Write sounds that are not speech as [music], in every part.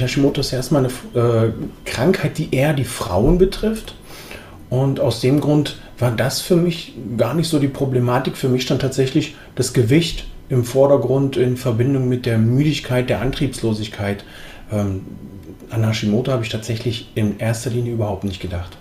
Hashimoto ist erstmal eine äh, Krankheit, die eher die Frauen betrifft. Und aus dem Grund war das für mich gar nicht so die Problematik. Für mich stand tatsächlich das Gewicht im Vordergrund in Verbindung mit der Müdigkeit, der Antriebslosigkeit. Ähm, an Hashimoto habe ich tatsächlich in erster Linie überhaupt nicht gedacht.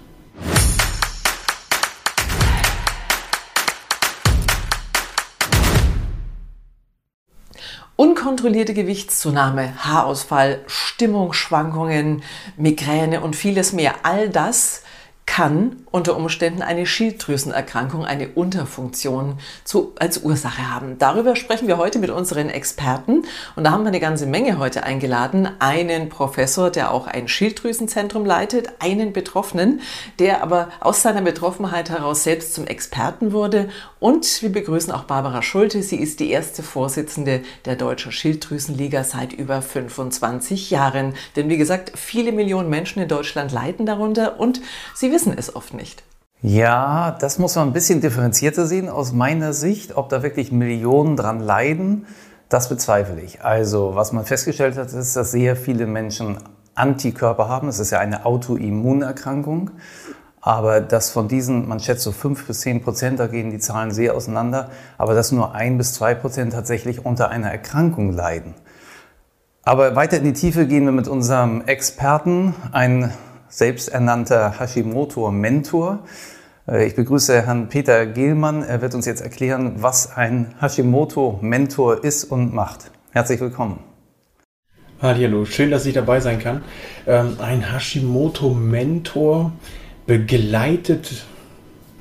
Unkontrollierte Gewichtszunahme, Haarausfall, Stimmungsschwankungen, Migräne und vieles mehr. All das kann unter Umständen eine Schilddrüsenerkrankung, eine Unterfunktion zu, als Ursache haben. Darüber sprechen wir heute mit unseren Experten und da haben wir eine ganze Menge heute eingeladen. Einen Professor, der auch ein Schilddrüsenzentrum leitet, einen Betroffenen, der aber aus seiner Betroffenheit heraus selbst zum Experten wurde und wir begrüßen auch Barbara Schulte. Sie ist die erste Vorsitzende der Deutschen Schilddrüsenliga seit über 25 Jahren. Denn wie gesagt, viele Millionen Menschen in Deutschland leiden darunter und sie wissen es oft nicht. Ja, das muss man ein bisschen differenzierter sehen aus meiner Sicht. Ob da wirklich Millionen dran leiden, das bezweifle ich. Also, was man festgestellt hat, ist, dass sehr viele Menschen Antikörper haben. Es ist ja eine Autoimmunerkrankung. Aber dass von diesen, man schätzt so fünf bis zehn Prozent, da gehen die Zahlen sehr auseinander, aber dass nur ein bis zwei Prozent tatsächlich unter einer Erkrankung leiden. Aber weiter in die Tiefe gehen wir mit unserem Experten, ein selbsternannter Hashimoto-Mentor. Äh, ich begrüße Herrn Peter Gehlmann. Er wird uns jetzt erklären, was ein Hashimoto-Mentor ist und macht. Herzlich willkommen. Hallo, schön, dass ich dabei sein kann. Ähm, ein Hashimoto-Mentor begleitet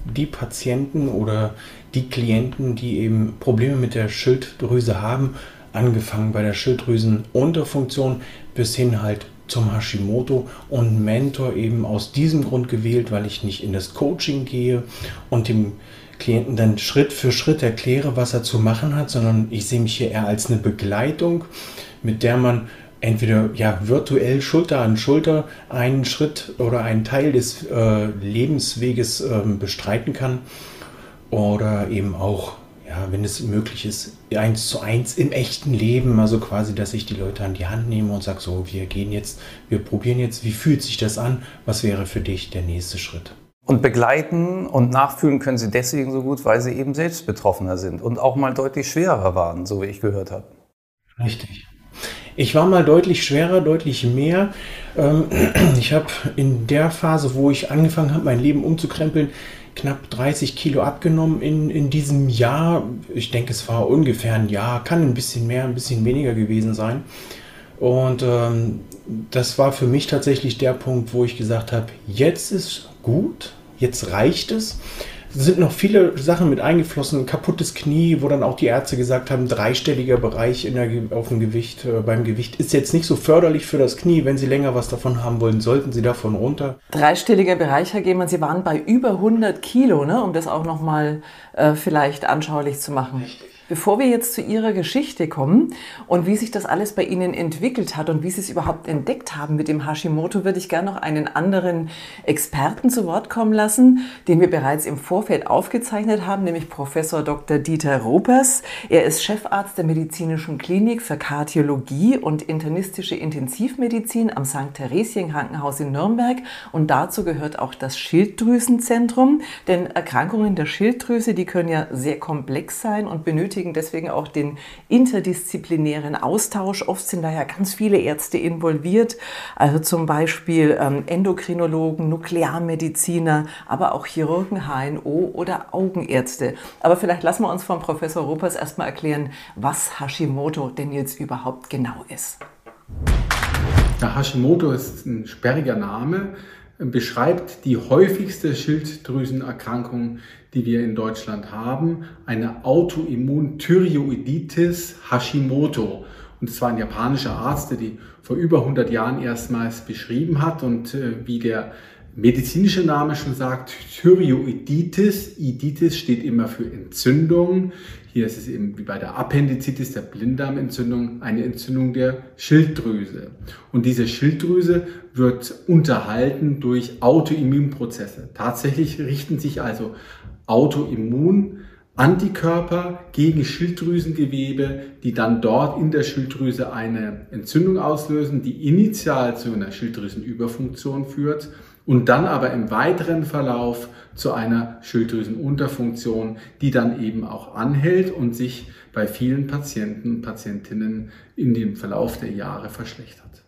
die Patienten oder die Klienten, die eben Probleme mit der Schilddrüse haben, angefangen bei der Schilddrüsenunterfunktion bis hin halt zum Hashimoto und Mentor eben aus diesem Grund gewählt, weil ich nicht in das Coaching gehe und dem Klienten dann Schritt für Schritt erkläre, was er zu machen hat, sondern ich sehe mich hier eher als eine Begleitung, mit der man entweder ja virtuell Schulter an Schulter einen Schritt oder einen Teil des äh, Lebensweges äh, bestreiten kann oder eben auch ja, wenn es möglich ist, eins zu eins im echten Leben, also quasi, dass ich die Leute an die Hand nehme und sage, so, wir gehen jetzt, wir probieren jetzt, wie fühlt sich das an, was wäre für dich der nächste Schritt? Und begleiten und nachfühlen können sie deswegen so gut, weil sie eben selbst Betroffener sind und auch mal deutlich schwerer waren, so wie ich gehört habe. Richtig. Ich war mal deutlich schwerer, deutlich mehr. Ähm, [clears throat] ich habe in der Phase, wo ich angefangen habe, mein Leben umzukrempeln, knapp 30 Kilo abgenommen in, in diesem Jahr. Ich denke, es war ungefähr ein Jahr, kann ein bisschen mehr, ein bisschen weniger gewesen sein. Und ähm, das war für mich tatsächlich der Punkt, wo ich gesagt habe, jetzt ist gut, jetzt reicht es sind noch viele Sachen mit eingeflossen. Kaputtes Knie, wo dann auch die Ärzte gesagt haben, dreistelliger Bereich in der, auf dem Gewicht, äh, beim Gewicht ist jetzt nicht so förderlich für das Knie. Wenn Sie länger was davon haben wollen, sollten Sie davon runter. Dreistelliger Bereich, Herr Gehmann, Sie waren bei über 100 Kilo, ne? um das auch nochmal äh, vielleicht anschaulich zu machen. Richtig. Bevor wir jetzt zu Ihrer Geschichte kommen und wie sich das alles bei Ihnen entwickelt hat und wie Sie es überhaupt entdeckt haben mit dem Hashimoto, würde ich gerne noch einen anderen Experten zu Wort kommen lassen, den wir bereits im Vorfeld aufgezeichnet haben, nämlich Professor Dr. Dieter Ropers. Er ist Chefarzt der Medizinischen Klinik für Kardiologie und internistische Intensivmedizin am St. Theresien Krankenhaus in Nürnberg und dazu gehört auch das Schilddrüsenzentrum, denn Erkrankungen der Schilddrüse, die können ja sehr komplex sein und benötigen benötigen deswegen auch den interdisziplinären Austausch. Oft sind da ja ganz viele Ärzte involviert, also zum Beispiel ähm, Endokrinologen, Nuklearmediziner, aber auch Chirurgen, HNO oder Augenärzte. Aber vielleicht lassen wir uns von Professor Ruppers erstmal erklären, was Hashimoto denn jetzt überhaupt genau ist. Ja, Hashimoto ist ein sperriger Name, beschreibt die häufigste Schilddrüsenerkrankung, die wir in Deutschland haben, eine Autoimmun-Thyreoiditis Hashimoto. Und es war ein japanischer Arzt, der die vor über 100 Jahren erstmals beschrieben hat. Und äh, wie der medizinische Name schon sagt, Thyreoiditis, Iditis steht immer für Entzündung. Hier ist es eben wie bei der Appendizitis, der Blinddarmentzündung, eine Entzündung der Schilddrüse. Und diese Schilddrüse wird unterhalten durch Autoimmunprozesse. Tatsächlich richten sich also Autoimmun Antikörper gegen Schilddrüsengewebe, die dann dort in der Schilddrüse eine Entzündung auslösen, die initial zu einer Schilddrüsenüberfunktion führt und dann aber im weiteren Verlauf zu einer Schilddrüsenunterfunktion, die dann eben auch anhält und sich bei vielen Patienten und Patientinnen in dem Verlauf der Jahre verschlechtert.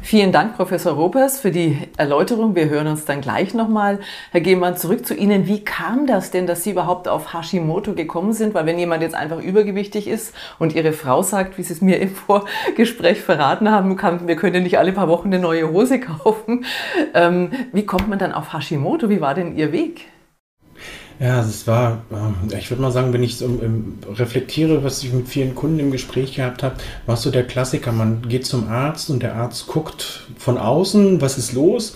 Vielen Dank, Professor Ropers, für die Erläuterung. Wir hören uns dann gleich nochmal. Herr Gehmann, zurück zu Ihnen. Wie kam das denn, dass Sie überhaupt auf Hashimoto gekommen sind? Weil wenn jemand jetzt einfach übergewichtig ist und Ihre Frau sagt, wie Sie es mir im Vorgespräch verraten haben, kann, wir können nicht alle paar Wochen eine neue Hose kaufen. Ähm, wie kommt man dann auf Hashimoto? Wie war denn Ihr Weg? Ja, es war, ähm, ich würde mal sagen, wenn ich so reflektiere, was ich mit vielen Kunden im Gespräch gehabt habe, war so der Klassiker. Man geht zum Arzt und der Arzt guckt von außen, was ist los,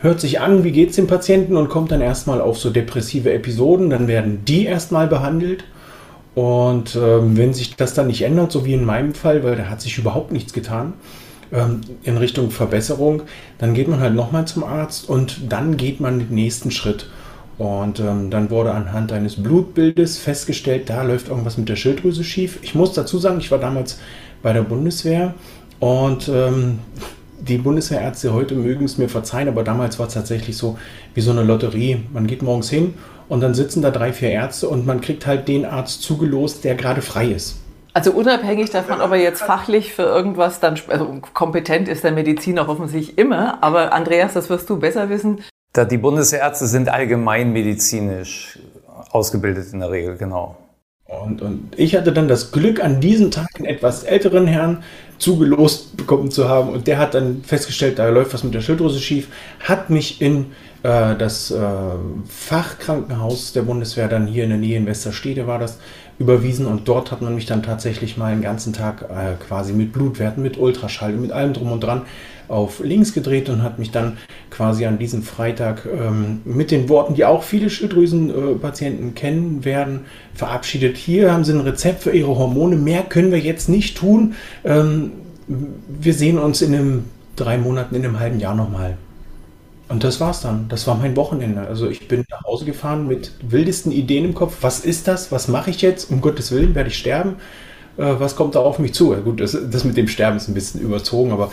hört sich an, wie geht es dem Patienten und kommt dann erstmal auf so depressive Episoden. Dann werden die erstmal behandelt. Und ähm, wenn sich das dann nicht ändert, so wie in meinem Fall, weil da hat sich überhaupt nichts getan, ähm, in Richtung Verbesserung, dann geht man halt nochmal zum Arzt und dann geht man den nächsten Schritt. Und ähm, dann wurde anhand eines Blutbildes festgestellt, da läuft irgendwas mit der Schilddrüse schief. Ich muss dazu sagen, ich war damals bei der Bundeswehr und ähm, die Bundeswehrärzte heute mögen es mir verzeihen, aber damals war es tatsächlich so wie so eine Lotterie. Man geht morgens hin und dann sitzen da drei, vier Ärzte und man kriegt halt den Arzt zugelost, der gerade frei ist. Also unabhängig davon, ob er jetzt fachlich für irgendwas dann, also kompetent ist der Mediziner offensichtlich immer, aber Andreas, das wirst du besser wissen. Da die Bundesärzte sind allgemeinmedizinisch ausgebildet in der Regel, genau. Und, und ich hatte dann das Glück, an diesem Tag einen etwas älteren Herrn zugelost bekommen zu haben. Und der hat dann festgestellt, da läuft was mit der Schilddrüse schief, hat mich in äh, das äh, Fachkrankenhaus der Bundeswehr, dann hier in der Nähe in Westerstede war das, überwiesen. Und dort hat man mich dann tatsächlich mal einen ganzen Tag äh, quasi mit Blutwerten, mit Ultraschall, mit allem drum und dran auf links gedreht und hat mich dann quasi an diesem Freitag ähm, mit den Worten, die auch viele Schilddrüsenpatienten kennen werden, verabschiedet. Hier haben Sie ein Rezept für Ihre Hormone. Mehr können wir jetzt nicht tun. Ähm, wir sehen uns in einem drei Monaten, in einem halben Jahr nochmal. Und das war's dann. Das war mein Wochenende. Also ich bin nach Hause gefahren mit wildesten Ideen im Kopf. Was ist das? Was mache ich jetzt? Um Gottes Willen werde ich sterben. Äh, was kommt da auf mich zu? Gut, das, das mit dem Sterben ist ein bisschen überzogen, aber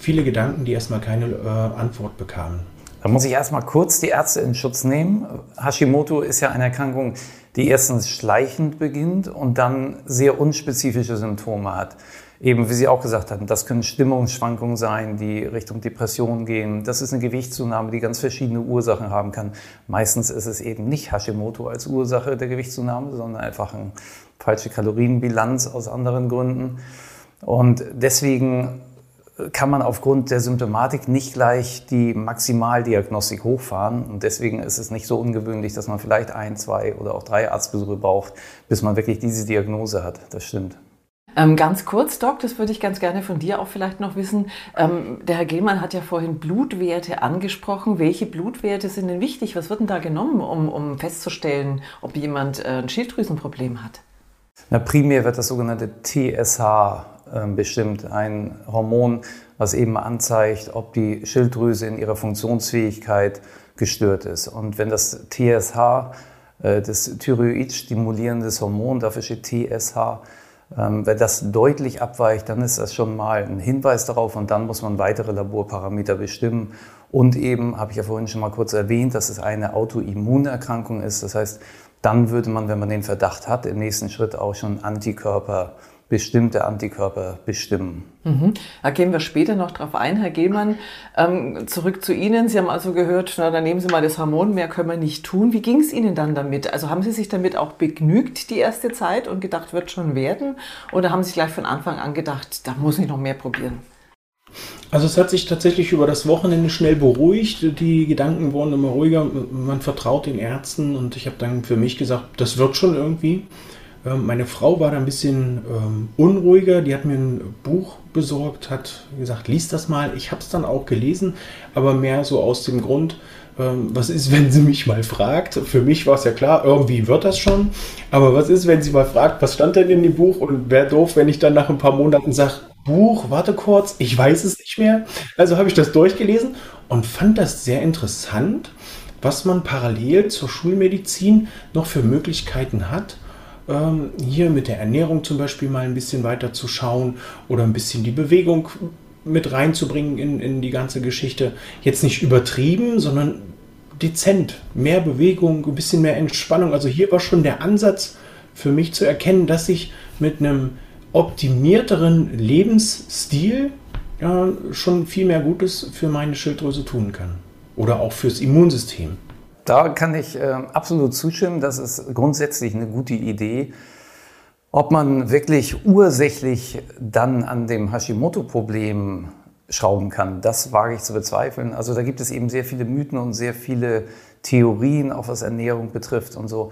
viele Gedanken, die erstmal keine äh, Antwort bekamen. Da muss ich erstmal kurz die Ärzte in Schutz nehmen. Hashimoto ist ja eine Erkrankung, die erstens schleichend beginnt und dann sehr unspezifische Symptome hat. Eben, wie Sie auch gesagt hatten, das können Stimmungsschwankungen sein, die Richtung Depression gehen. Das ist eine Gewichtszunahme, die ganz verschiedene Ursachen haben kann. Meistens ist es eben nicht Hashimoto als Ursache der Gewichtszunahme, sondern einfach eine falsche Kalorienbilanz aus anderen Gründen. Und deswegen kann man aufgrund der Symptomatik nicht gleich die Maximaldiagnostik hochfahren. Und deswegen ist es nicht so ungewöhnlich, dass man vielleicht ein, zwei oder auch drei Arztbesuche braucht, bis man wirklich diese Diagnose hat. Das stimmt. Ähm, ganz kurz, Doc, das würde ich ganz gerne von dir auch vielleicht noch wissen. Ähm, der Herr Gehlmann hat ja vorhin Blutwerte angesprochen. Welche Blutwerte sind denn wichtig? Was wird denn da genommen, um, um festzustellen, ob jemand äh, ein Schilddrüsenproblem hat? Na, primär wird das sogenannte TSH bestimmt ein Hormon, was eben anzeigt, ob die Schilddrüse in ihrer Funktionsfähigkeit gestört ist. Und wenn das TSH, äh, das Thyroid-stimulierendes Hormon, dafür steht TSH, ähm, wenn das deutlich abweicht, dann ist das schon mal ein Hinweis darauf und dann muss man weitere Laborparameter bestimmen. Und eben, habe ich ja vorhin schon mal kurz erwähnt, dass es eine Autoimmunerkrankung ist. Das heißt, dann würde man, wenn man den Verdacht hat, im nächsten Schritt auch schon Antikörper bestimmte Antikörper bestimmen. Mhm. Da gehen wir später noch drauf ein, Herr Gehlmann. Ähm, zurück zu Ihnen. Sie haben also gehört, na, dann nehmen Sie mal das Hormon, mehr können wir nicht tun. Wie ging es Ihnen dann damit? Also haben Sie sich damit auch begnügt die erste Zeit und gedacht, wird schon werden? Oder haben Sie gleich von Anfang an gedacht, da muss ich noch mehr probieren? Also es hat sich tatsächlich über das Wochenende schnell beruhigt. Die Gedanken wurden immer ruhiger. Man vertraut den Ärzten und ich habe dann für mich gesagt, das wird schon irgendwie. Ähm, meine Frau war da ein bisschen ähm, unruhiger. Die hat mir ein Buch besorgt, hat gesagt, lies das mal. Ich habe es dann auch gelesen, aber mehr so aus dem Grund, ähm, was ist, wenn sie mich mal fragt? Für mich war es ja klar, irgendwie wird das schon. Aber was ist, wenn sie mal fragt, was stand denn in dem Buch? Und wäre doof, wenn ich dann nach ein paar Monaten sage, Buch, warte kurz, ich weiß es nicht mehr. Also habe ich das durchgelesen und fand das sehr interessant was man parallel zur Schulmedizin noch für Möglichkeiten hat. Ähm, hier mit der Ernährung zum Beispiel mal ein bisschen weiter zu schauen oder ein bisschen die Bewegung mit reinzubringen in, in die ganze Geschichte. Jetzt nicht übertrieben, sondern dezent. Mehr Bewegung, ein bisschen mehr Entspannung. Also hier war schon der Ansatz für mich zu erkennen, dass ich mit einem optimierteren Lebensstil ja, schon viel mehr Gutes für meine Schilddrüse tun kann. Oder auch fürs Immunsystem. Da kann ich äh, absolut zustimmen. Das ist grundsätzlich eine gute Idee. Ob man wirklich ursächlich dann an dem Hashimoto-Problem schrauben kann, das wage ich zu bezweifeln. Also da gibt es eben sehr viele Mythen und sehr viele Theorien, auch was Ernährung betrifft und so.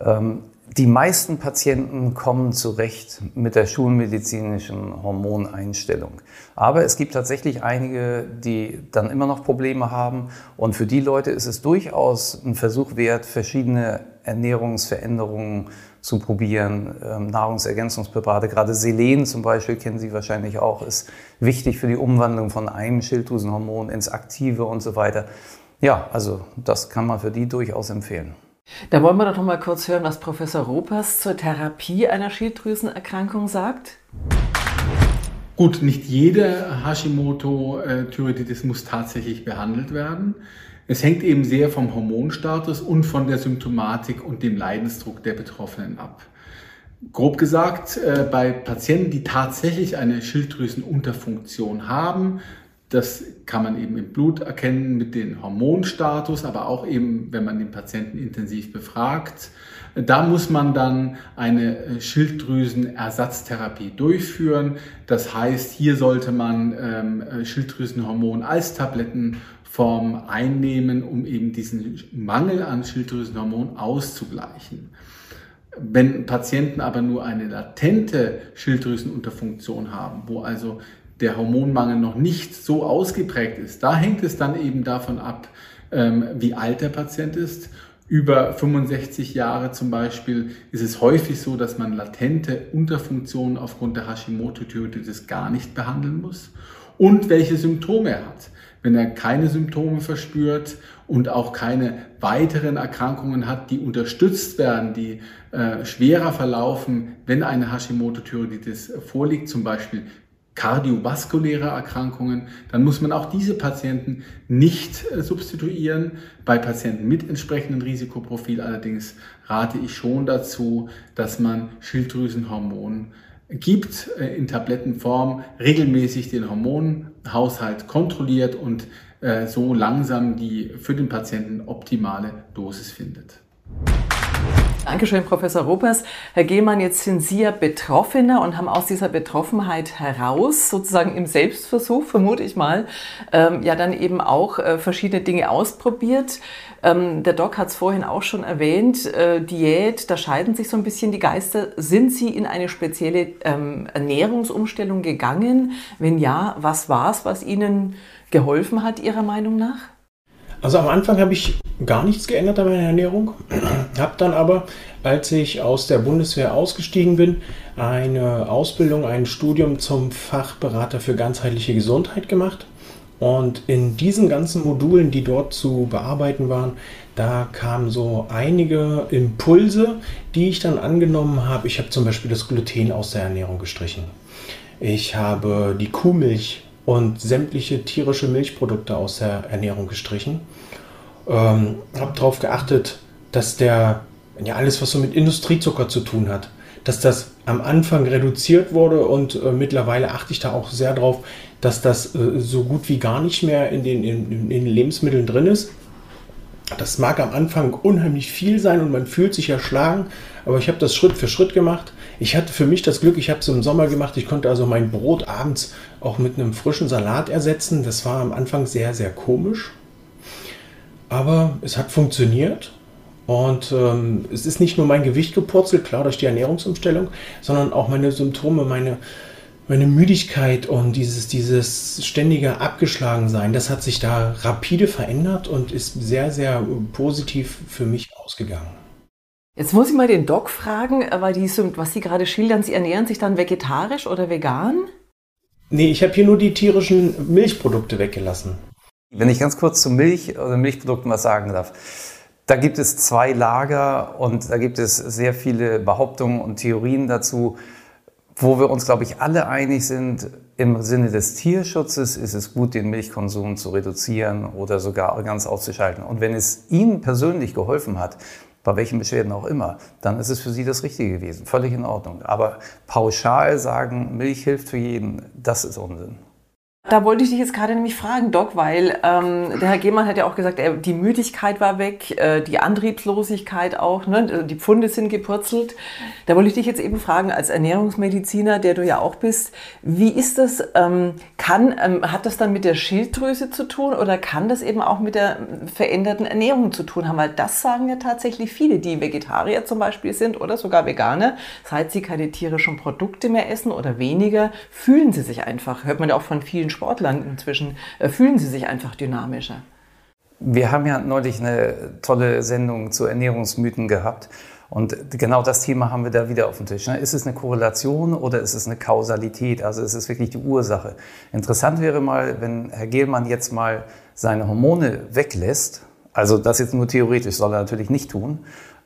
Ähm, die meisten Patienten kommen zurecht mit der schulmedizinischen Hormoneinstellung. Aber es gibt tatsächlich einige, die dann immer noch Probleme haben. Und für die Leute ist es durchaus ein Versuch wert, verschiedene Ernährungsveränderungen zu probieren. Ähm, Nahrungsergänzungspräparate, gerade Selen zum Beispiel, kennen Sie wahrscheinlich auch, ist wichtig für die Umwandlung von einem Schilddrüsenhormon ins Aktive und so weiter. Ja, also das kann man für die durchaus empfehlen. Da wollen wir doch noch mal kurz hören, was Professor Ropers zur Therapie einer Schilddrüsenerkrankung sagt. Gut, nicht jede Hashimoto-Thyreoiditis muss tatsächlich behandelt werden. Es hängt eben sehr vom Hormonstatus und von der Symptomatik und dem Leidensdruck der Betroffenen ab. Grob gesagt, äh, bei Patienten, die tatsächlich eine Schilddrüsenunterfunktion haben, das kann man eben im Blut erkennen mit dem Hormonstatus, aber auch eben, wenn man den Patienten intensiv befragt. Da muss man dann eine Schilddrüsenersatztherapie durchführen. Das heißt, hier sollte man ähm, Schilddrüsenhormon als Tablettenform einnehmen, um eben diesen Mangel an Schilddrüsenhormon auszugleichen. Wenn Patienten aber nur eine latente Schilddrüsenunterfunktion haben, wo also der Hormonmangel noch nicht so ausgeprägt ist, da hängt es dann eben davon ab, ähm, wie alt der Patient ist. Über 65 Jahre zum Beispiel ist es häufig so, dass man latente Unterfunktionen aufgrund der Hashimoto-Thyreoiditis gar nicht behandeln muss. Und welche Symptome er hat. Wenn er keine Symptome verspürt und auch keine weiteren Erkrankungen hat, die unterstützt werden, die äh, schwerer verlaufen, wenn eine Hashimoto-Thyreoiditis vorliegt, zum Beispiel kardiovaskuläre Erkrankungen, dann muss man auch diese Patienten nicht äh, substituieren. Bei Patienten mit entsprechendem Risikoprofil allerdings rate ich schon dazu, dass man Schilddrüsenhormon gibt äh, in Tablettenform, regelmäßig den Hormonhaushalt kontrolliert und äh, so langsam die für den Patienten optimale Dosis findet. Dankeschön, Professor Ropers. Herr Gehmann, jetzt sind Sie ja Betroffener und haben aus dieser Betroffenheit heraus, sozusagen im Selbstversuch, vermute ich mal, ähm, ja dann eben auch äh, verschiedene Dinge ausprobiert. Ähm, der Doc hat es vorhin auch schon erwähnt, äh, Diät, da scheiden sich so ein bisschen die Geister. Sind Sie in eine spezielle ähm, Ernährungsumstellung gegangen? Wenn ja, was war es, was Ihnen geholfen hat, Ihrer Meinung nach? Also am Anfang habe ich gar nichts geändert an meiner Ernährung, [clears throat] habe dann aber, als ich aus der Bundeswehr ausgestiegen bin, eine Ausbildung, ein Studium zum Fachberater für ganzheitliche Gesundheit gemacht. Und in diesen ganzen Modulen, die dort zu bearbeiten waren, da kamen so einige Impulse, die ich dann angenommen habe. Ich habe zum Beispiel das Gluten aus der Ernährung gestrichen. Ich habe die Kuhmilch und sämtliche tierische Milchprodukte aus der Ernährung gestrichen. Ähm, habe darauf geachtet, dass der, ja alles, was so mit Industriezucker zu tun hat, dass das am Anfang reduziert wurde und äh, mittlerweile achte ich da auch sehr drauf, dass das äh, so gut wie gar nicht mehr in den, in, in den Lebensmitteln drin ist. Das mag am Anfang unheimlich viel sein und man fühlt sich erschlagen, aber ich habe das Schritt für Schritt gemacht. Ich hatte für mich das Glück, ich habe es im Sommer gemacht, ich konnte also mein Brot abends auch mit einem frischen Salat ersetzen. Das war am Anfang sehr, sehr komisch, aber es hat funktioniert. Und ähm, es ist nicht nur mein Gewicht gepurzelt, klar durch die Ernährungsumstellung, sondern auch meine Symptome, meine, meine Müdigkeit und dieses, dieses ständige Abgeschlagensein, das hat sich da rapide verändert und ist sehr, sehr positiv für mich ausgegangen. Jetzt muss ich mal den Doc fragen, weil die, was Sie gerade schildern, Sie ernähren sich dann vegetarisch oder vegan? Nee, ich habe hier nur die tierischen Milchprodukte weggelassen. Wenn ich ganz kurz zu Milch oder Milchprodukten was sagen darf. Da gibt es zwei Lager und da gibt es sehr viele Behauptungen und Theorien dazu, wo wir uns, glaube ich, alle einig sind, im Sinne des Tierschutzes ist es gut, den Milchkonsum zu reduzieren oder sogar ganz auszuschalten. Und wenn es Ihnen persönlich geholfen hat, bei welchen Beschwerden auch immer, dann ist es für Sie das Richtige gewesen. Völlig in Ordnung. Aber pauschal sagen, Milch hilft für jeden, das ist Unsinn. Da wollte ich dich jetzt gerade nämlich fragen, Doc, weil ähm, der Herr Gehmann hat ja auch gesagt, er, die Müdigkeit war weg, äh, die Antriebslosigkeit auch, ne, die Pfunde sind gepurzelt. Da wollte ich dich jetzt eben fragen, als Ernährungsmediziner, der du ja auch bist, wie ist das, ähm, kann, ähm, hat das dann mit der Schilddrüse zu tun oder kann das eben auch mit der veränderten Ernährung zu tun haben? Weil das sagen ja tatsächlich viele, die Vegetarier zum Beispiel sind oder sogar Veganer, seit sie keine tierischen Produkte mehr essen oder weniger, fühlen sie sich einfach, hört man ja auch von vielen Sportlern inzwischen, äh, fühlen sie sich einfach dynamischer. Wir haben ja neulich eine tolle Sendung zu Ernährungsmythen gehabt. Und genau das Thema haben wir da wieder auf dem Tisch. Ne? Ist es eine Korrelation oder ist es eine Kausalität? Also ist es wirklich die Ursache? Interessant wäre mal, wenn Herr Gehlmann jetzt mal seine Hormone weglässt. Also das jetzt nur theoretisch soll er natürlich nicht tun.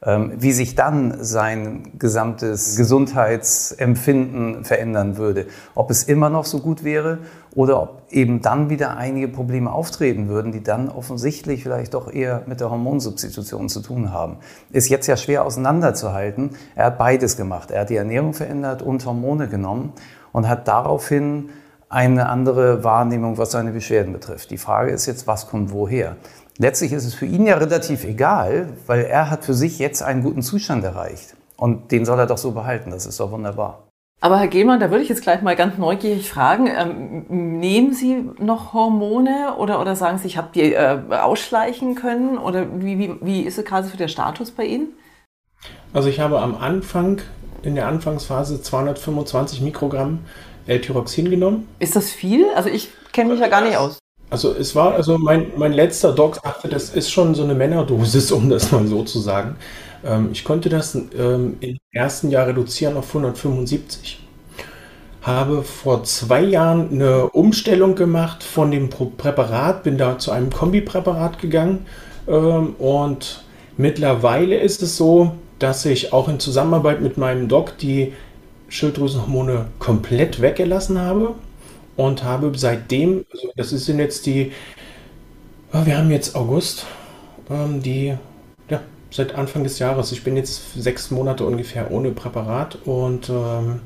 Ähm, wie sich dann sein gesamtes Gesundheitsempfinden verändern würde. Ob es immer noch so gut wäre oder ob eben dann wieder einige Probleme auftreten würden, die dann offensichtlich vielleicht doch eher mit der Hormonsubstitution zu tun haben. Ist jetzt ja schwer auseinanderzuhalten. Er hat beides gemacht. Er hat die Ernährung verändert und Hormone genommen und hat daraufhin eine andere Wahrnehmung, was seine Beschwerden betrifft. Die Frage ist jetzt, was kommt woher? Letztlich ist es für ihn ja relativ egal, weil er hat für sich jetzt einen guten Zustand erreicht. Und den soll er doch so behalten. Das ist doch wunderbar. Aber Herr Gehlmann, da würde ich jetzt gleich mal ganz neugierig fragen, ähm, nehmen Sie noch Hormone oder, oder sagen Sie, ich habe die äh, ausschleichen können? Oder wie, wie, wie ist es gerade für der Status bei Ihnen? Also ich habe am Anfang, in der Anfangsphase 225 Mikrogramm L-Tyroxin genommen. Ist das viel? Also ich kenne mich ja gar nicht aus. Also es war, also mein, mein letzter Doc sagte, das ist schon so eine Männerdosis, um das mal so zu sagen. Ähm, ich konnte das ähm, im ersten Jahr reduzieren auf 175. Habe vor zwei Jahren eine Umstellung gemacht von dem Präparat, bin da zu einem Kombipräparat gegangen ähm, und mittlerweile ist es so, dass ich auch in Zusammenarbeit mit meinem Doc die Schilddrüsenhormone komplett weggelassen habe und habe seitdem, also das sind jetzt die, wir haben jetzt August, ähm, die, ja, seit Anfang des Jahres. Ich bin jetzt sechs Monate ungefähr ohne Präparat und ähm,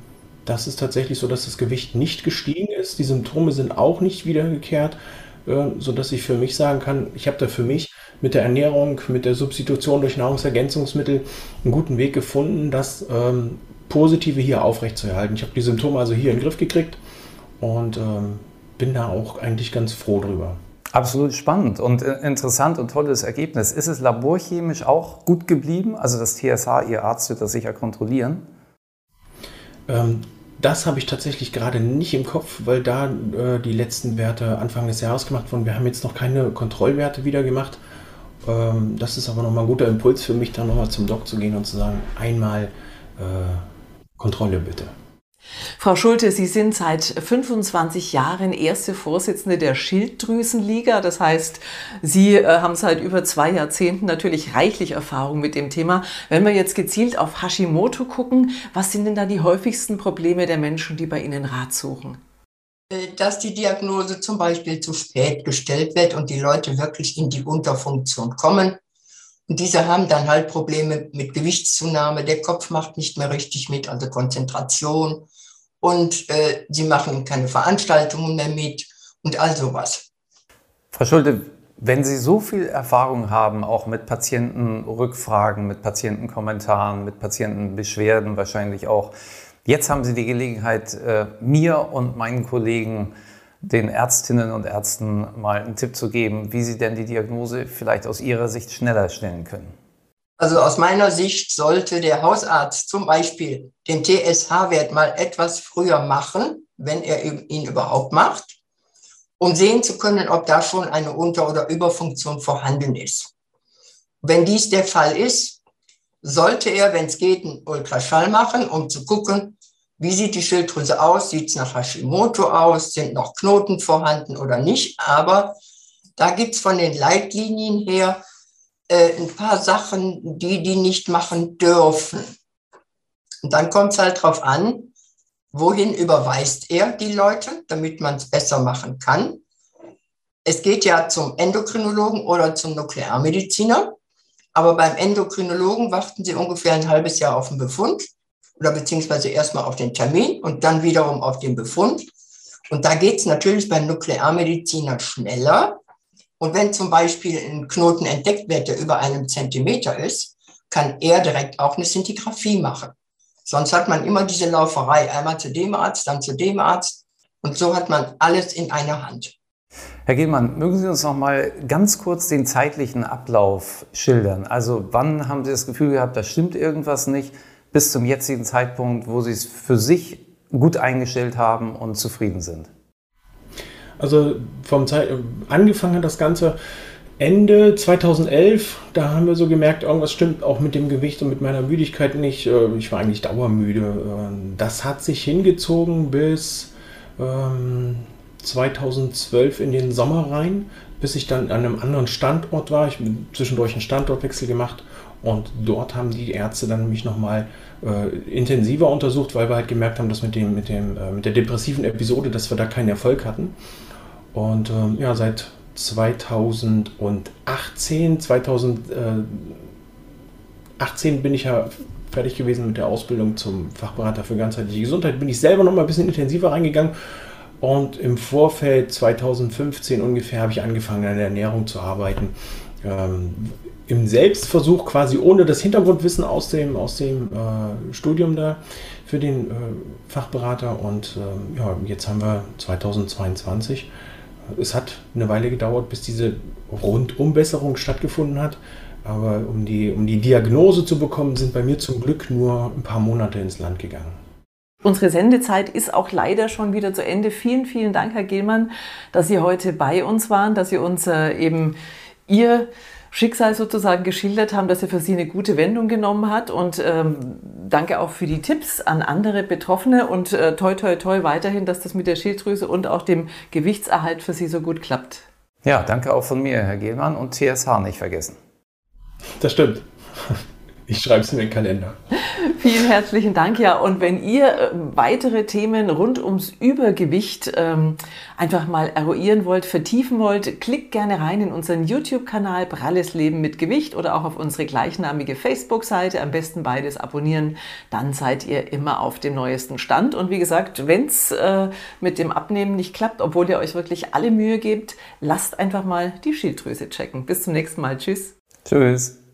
das ist tatsächlich so, dass das Gewicht nicht gestiegen ist. Die Symptome sind auch nicht wiedergekehrt, äh, sodass ich für mich sagen kann, ich habe da für mich mit der Ernährung, mit der Substitution durch Nahrungsergänzungsmittel einen guten Weg gefunden, das ähm, Positive hier aufrechtzuerhalten. Ich habe die Symptome also hier in den Griff gekriegt und ähm, bin da auch eigentlich ganz froh drüber. Absolut spannend und äh, interessant und tolles Ergebnis. Ist es laborchemisch auch gut geblieben? Also das TSH, Ihr Arzt wird das sicher kontrollieren? Ähm, das habe ich tatsächlich gerade nicht im Kopf, weil da äh, die letzten Werte Anfang des Jahres gemacht wurden. Wir haben jetzt noch keine Kontrollwerte wieder gemacht. Ähm, das ist aber nochmal ein guter Impuls für mich, dann nochmal zum Doc zu gehen und zu sagen, einmal äh, Kontrolle bitte. Frau Schulte, Sie sind seit 25 Jahren erste Vorsitzende der Schilddrüsenliga. Das heißt, Sie äh, haben seit über zwei Jahrzehnten natürlich reichlich Erfahrung mit dem Thema. Wenn wir jetzt gezielt auf Hashimoto gucken, was sind denn da die häufigsten Probleme der Menschen, die bei Ihnen Rat suchen? Äh, dass die Diagnose zum Beispiel zu spät gestellt wird und die Leute wirklich in die Unterfunktion kommen. Und diese haben dann halt Probleme mit Gewichtszunahme. Der Kopf macht nicht mehr richtig mit, also Konzentration und äh, sie machen keine Veranstaltungen mehr mit und all sowas. Frau Schulte, wenn Sie so viel Erfahrung haben, auch mit Patientenrückfragen, mit Patientenkommentaren, mit Patientenbeschwerden wahrscheinlich auch, jetzt haben Sie die Gelegenheit, äh, mir und meinen Kollegen, den Ärztinnen und Ärzten mal einen Tipp zu geben, wie Sie denn die Diagnose vielleicht aus Ihrer Sicht schneller stellen können. Also aus meiner Sicht sollte der Hausarzt zum Beispiel den TSH-Wert mal etwas früher machen, wenn er ihn überhaupt macht, um sehen zu können, ob da schon eine Unter- oder Überfunktion vorhanden ist. Wenn dies der Fall ist, sollte er, wenn es geht, einen Ultraschall machen, um zu gucken, wie sieht die Schilddrüse aus, sieht es nach Hashimoto aus, sind noch Knoten vorhanden oder nicht. Aber Da gibt es von den Leitlinien her äh, ein paar Sachen, die die nicht machen dürfen. Und dann kommt es halt darauf an, wohin überweist er die Leute, damit man es besser machen kann. Es geht ja zum Endokrinologen oder zum Nuklearmediziner. Aber beim Endokrinologen warten Sie ungefähr ein halbes Jahr auf den Befund oder beziehungsweise erstmal auf den Termin und dann wiederum auf den Befund. Und da geht es natürlich beim Nuklearmediziner schneller. Und wenn zum Beispiel ein Knoten entdeckt wird, der über einem Zentimeter ist, kann er direkt auch eine Sintigraphie machen. Sonst hat man immer diese Lauferei, einmal zu dem Arzt, dann zu dem Arzt. Und so hat man alles in einer Hand. Herr Gehlmann, mögen Sie uns noch mal ganz kurz den zeitlichen Ablauf schildern? Also wann haben Sie das Gefühl gehabt, da stimmt irgendwas nicht, bis zum jetzigen Zeitpunkt, wo Sie es für sich gut eingestellt haben und zufrieden sind? Also vom Zeit angefangen hat das Ganze Ende 2011, da haben wir so gemerkt, irgendwas stimmt auch mit dem Gewicht und mit meiner Müdigkeit nicht. Äh, ich war eigentlich dauermüde. Ähm, das hat sich hingezogen bis 2012 ähm, in den Sommer rein, bis ich dann an einem anderen Standort war. Ich habe zwischendurch einen Standortwechsel gemacht und dort haben die Ärzte dann mich nochmal äh, intensiver untersucht, weil wir halt gemerkt haben, dass mit, dem, mit, dem, äh, mit der depressiven Episode, dass wir da keinen Erfolg hatten. Und ähm, ja, seit 2018, 2018 bin ich ja fertig gewesen mit der Ausbildung zum Fachberater für ganzheitliche Gesundheit. Bin ich selber noch mal ein bisschen intensiver reingegangen und im Vorfeld 2015 ungefähr habe ich angefangen an der Ernährung zu arbeiten. Ähm, Im Selbstversuch quasi ohne das Hintergrundwissen aus dem, aus dem äh, Studium da für den äh, Fachberater und äh, ja, jetzt haben wir 2022 es hat eine Weile gedauert, bis diese Rundumbesserung stattgefunden hat. Aber um die, um die Diagnose zu bekommen, sind bei mir zum Glück nur ein paar Monate ins Land gegangen. Unsere Sendezeit ist auch leider schon wieder zu Ende. Vielen, vielen Dank, Herr Gehlmann, dass Sie heute bei uns waren, dass Sie uns äh, eben Ihr Schicksal sozusagen geschildert haben, dass er für Sie eine gute Wendung genommen hat. Und ähm, danke auch für die Tipps an andere Betroffene und äh, toi, toi, toi weiterhin, dass das mit der Schilddrüse und auch dem Gewichtserhalt für Sie so gut klappt. Ja, danke auch von mir, Herr Gehlmann, und TSH nicht vergessen. Das stimmt. Ich schreibe es in den Kalender. [laughs] Vielen herzlichen Dank, ja. Und wenn ihr äh, weitere Themen rund ums Übergewicht ähm, einfach mal eruieren wollt, vertiefen wollt, klickt gerne rein in unseren YouTube-Kanal Pralles Leben mit Gewicht oder auch auf unsere gleichnamige Facebook-Seite. Am besten beides abonnieren. Dann seid ihr immer auf dem neuesten Stand. Und wie gesagt, wenn es äh, mit dem Abnehmen nicht klappt, obwohl ihr euch wirklich alle Mühe gebt, lasst einfach mal die Schilddrüse checken. Bis zum nächsten Mal. Tschüss. Tschüss.